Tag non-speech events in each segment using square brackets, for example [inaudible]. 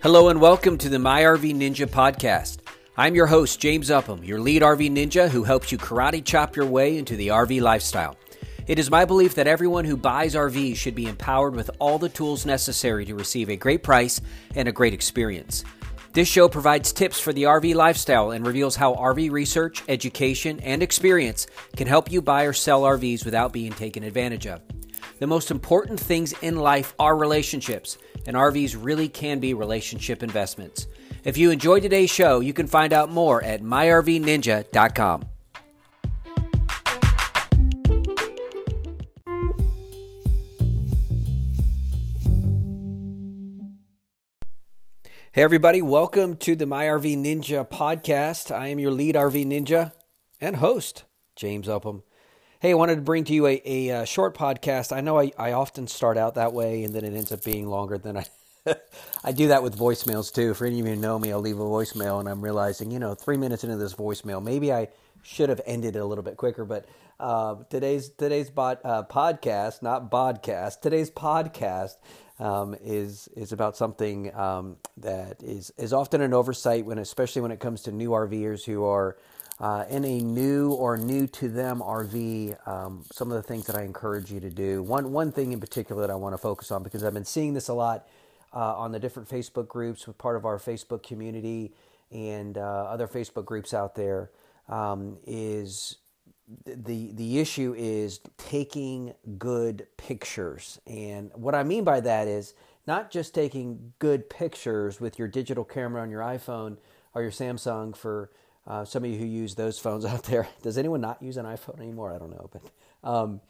Hello and welcome to the My RV Ninja podcast. I'm your host, James Upham, your lead RV ninja who helps you karate chop your way into the RV lifestyle. It is my belief that everyone who buys RVs should be empowered with all the tools necessary to receive a great price and a great experience. This show provides tips for the RV lifestyle and reveals how RV research, education, and experience can help you buy or sell RVs without being taken advantage of. The most important things in life are relationships, and RVs really can be relationship investments. If you enjoyed today's show, you can find out more at myrvninja.com. Hey, everybody, welcome to the My RV Ninja podcast. I am your lead RV ninja and host, James Upham. Hey, I wanted to bring to you a, a, a uh, short podcast. I know I, I often start out that way and then it ends up being longer than I. [laughs] I do that with voicemails too. For any of you who know me, I'll leave a voicemail and I'm realizing, you know, three minutes into this voicemail, maybe I should have ended it a little bit quicker. But uh, today's today's uh, podcast, not podcast, today's podcast um, is is about something um, that is is often an oversight when, especially when it comes to new RVers who are uh, in a new or new to them RV, um, some of the things that I encourage you to do. One one thing in particular that I want to focus on because I've been seeing this a lot uh, on the different Facebook groups with part of our Facebook community and uh, other Facebook groups out there um, is the the issue is taking good pictures. And what I mean by that is not just taking good pictures with your digital camera on your iPhone or your Samsung for uh, some of you who use those phones [laughs] out there, does anyone not use an iPhone anymore? I don't know, but um,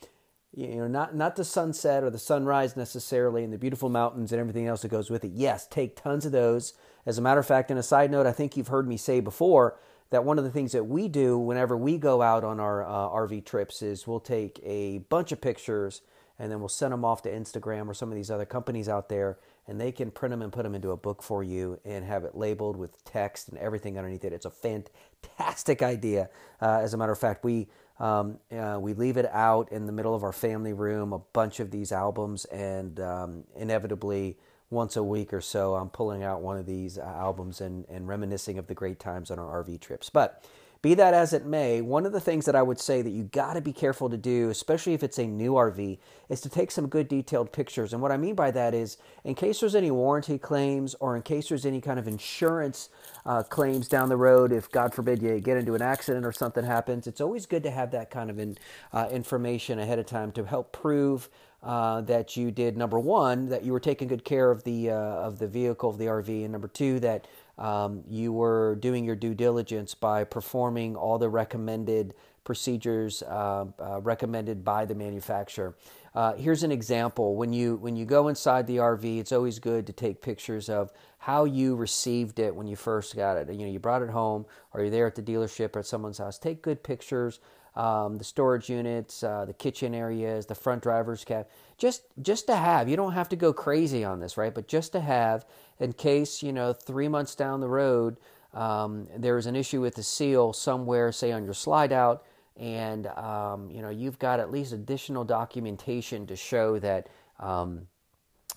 you know, not not the sunset or the sunrise necessarily, and the beautiful mountains and everything else that goes with it. Yes, take tons of those. As a matter of fact, in a side note, I think you've heard me say before that one of the things that we do whenever we go out on our uh, RV trips is we'll take a bunch of pictures and then we'll send them off to Instagram or some of these other companies out there and they can print them and put them into a book for you and have it labeled with text and everything underneath it. It's a fantastic idea. Uh, as a matter of fact, we um, uh, we leave it out in the middle of our family room, a bunch of these albums, and um, inevitably once a week or so, I'm pulling out one of these uh, albums and, and reminiscing of the great times on our RV trips. But be that as it may, one of the things that I would say that you got to be careful to do, especially if it's a new RV, is to take some good detailed pictures. And what I mean by that is, in case there's any warranty claims or in case there's any kind of insurance uh, claims down the road, if God forbid you get into an accident or something happens, it's always good to have that kind of in, uh, information ahead of time to help prove uh, that you did number one that you were taking good care of the uh, of the vehicle of the RV, and number two that um, you were doing your due diligence by performing all the recommended procedures uh, uh, recommended by the manufacturer. Uh, here's an example. When you when you go inside the RV, it's always good to take pictures of how you received it when you first got it. You know, you brought it home, or you're there at the dealership or at someone's house. Take good pictures. Um, the storage units, uh, the kitchen areas, the front driver's cab. Just just to have. You don't have to go crazy on this, right? But just to have in case, you know, three months down the road, um, there's an issue with the seal somewhere, say on your slide out, and, um, you know, you've got at least additional documentation to show that, um,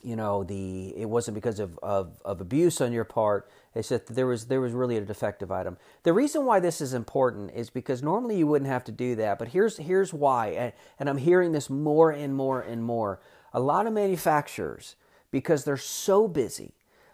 you know, the it wasn't because of, of, of abuse on your part. It's that there was there was really a defective item. The reason why this is important is because normally you wouldn't have to do that, but here's here's why, and, and I'm hearing this more and more and more. A lot of manufacturers, because they're so busy,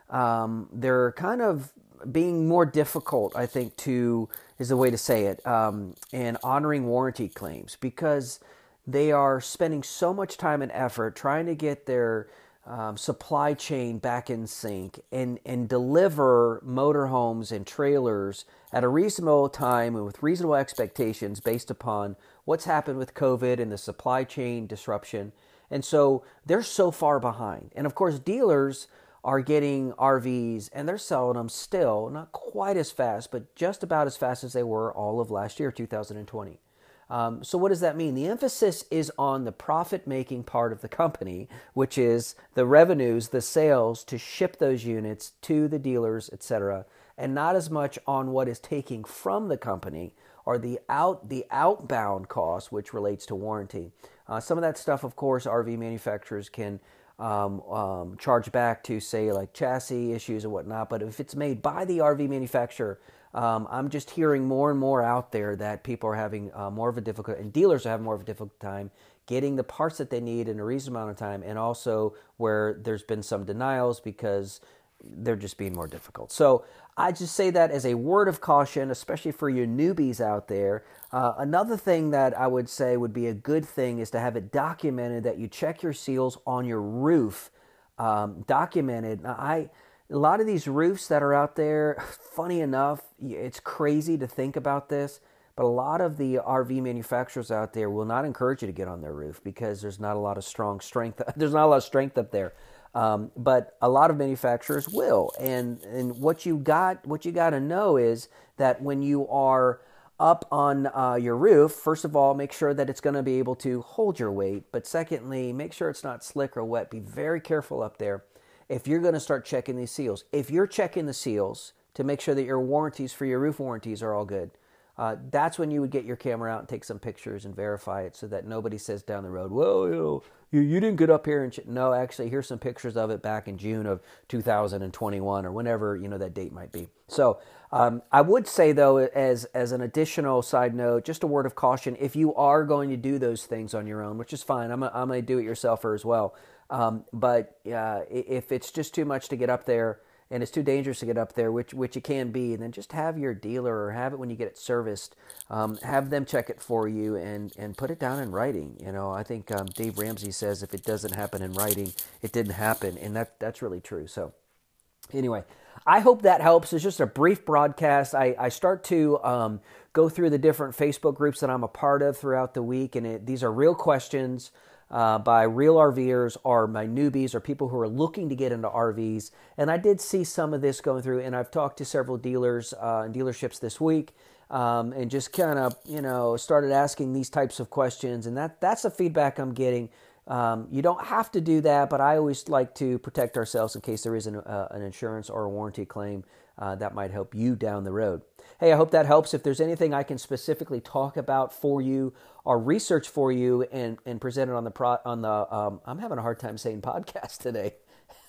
um, they're kind of being more difficult, I think, to is the way to say it, um, in honoring warranty claims because they are spending so much time and effort trying to get their um, supply chain back in sync and, and deliver motorhomes and trailers at a reasonable time and with reasonable expectations based upon what's happened with COVID and the supply chain disruption. And so they're so far behind. And of course, dealers are getting RVs and they're selling them still, not quite as fast, but just about as fast as they were all of last year, 2020. Um, so, what does that mean? The emphasis is on the profit making part of the company, which is the revenues, the sales to ship those units to the dealers, etc., and not as much on what is taking from the company or the out the outbound cost, which relates to warranty. Uh, some of that stuff, of course, RV manufacturers can um, um, charged back to say like chassis issues and whatnot. But if it's made by the RV manufacturer, um, I'm just hearing more and more out there that people are having uh, more of a difficult, and dealers are having more of a difficult time getting the parts that they need in a reasonable amount of time, and also where there's been some denials because they're just being more difficult. So I just say that as a word of caution, especially for your newbies out there. Uh, another thing that I would say would be a good thing is to have it documented that you check your seals on your roof. Um, documented. Now, I a lot of these roofs that are out there. [sighs] Funny enough, it's crazy to think about this, but a lot of the RV manufacturers out there will not encourage you to get on their roof because there's not a lot of strong strength. [laughs] There's not a lot of strength up there. Um, but a lot of manufacturers will, and and what you got what you got to know is that when you are up on uh, your roof, first of all, make sure that it's going to be able to hold your weight. But secondly, make sure it's not slick or wet. Be very careful up there if you're going to start checking these seals. If you're checking the seals to make sure that your warranties for your roof warranties are all good, uh, that's when you would get your camera out and take some pictures and verify it so that nobody says down the road, well, you know, you, you didn't get up here and no, actually, here's some pictures of it back in June of 2021 or whenever you know that date might be. So um, I would say though, as as an additional side note, just a word of caution: if you are going to do those things on your own, which is fine, I'm a, I'm a do-it-yourselfer as well. Um, but uh, if it's just too much to get up there and it's too dangerous to get up there, which which it can be, then just have your dealer or have it when you get it serviced, um, have them check it for you and and put it down in writing. You know, I think um, Dave Ramsey says if it doesn't happen in writing, it didn't happen, and that that's really true. So, anyway. I hope that helps. It's just a brief broadcast. I, I start to um, go through the different Facebook groups that I'm a part of throughout the week, and it, these are real questions uh, by real RVers or my newbies or people who are looking to get into RVs. And I did see some of this going through, and I've talked to several dealers uh, and dealerships this week. Um, and just kind of you know started asking these types of questions, and that that's the feedback I'm getting. Um, you don't have to do that, but I always like to protect ourselves in case there is an, uh, an insurance or a warranty claim uh, that might help you down the road. Hey, I hope that helps. If there's anything I can specifically talk about for you or research for you and, and present it on the pro, on the um, I'm having a hard time saying podcast today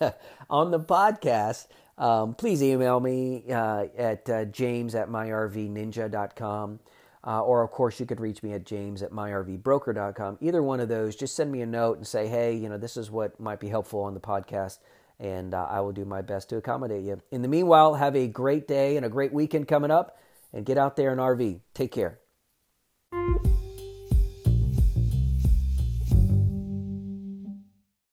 [laughs] on the podcast. Um, please email me uh, at uh, james at myrvninja.com. Uh, or, of course, you could reach me at james at myrvbroker.com. Either one of those, just send me a note and say, hey, you know, this is what might be helpful on the podcast and uh, I will do my best to accommodate you. In the meanwhile, have a great day and a great weekend coming up, and get out there and RV. Take care.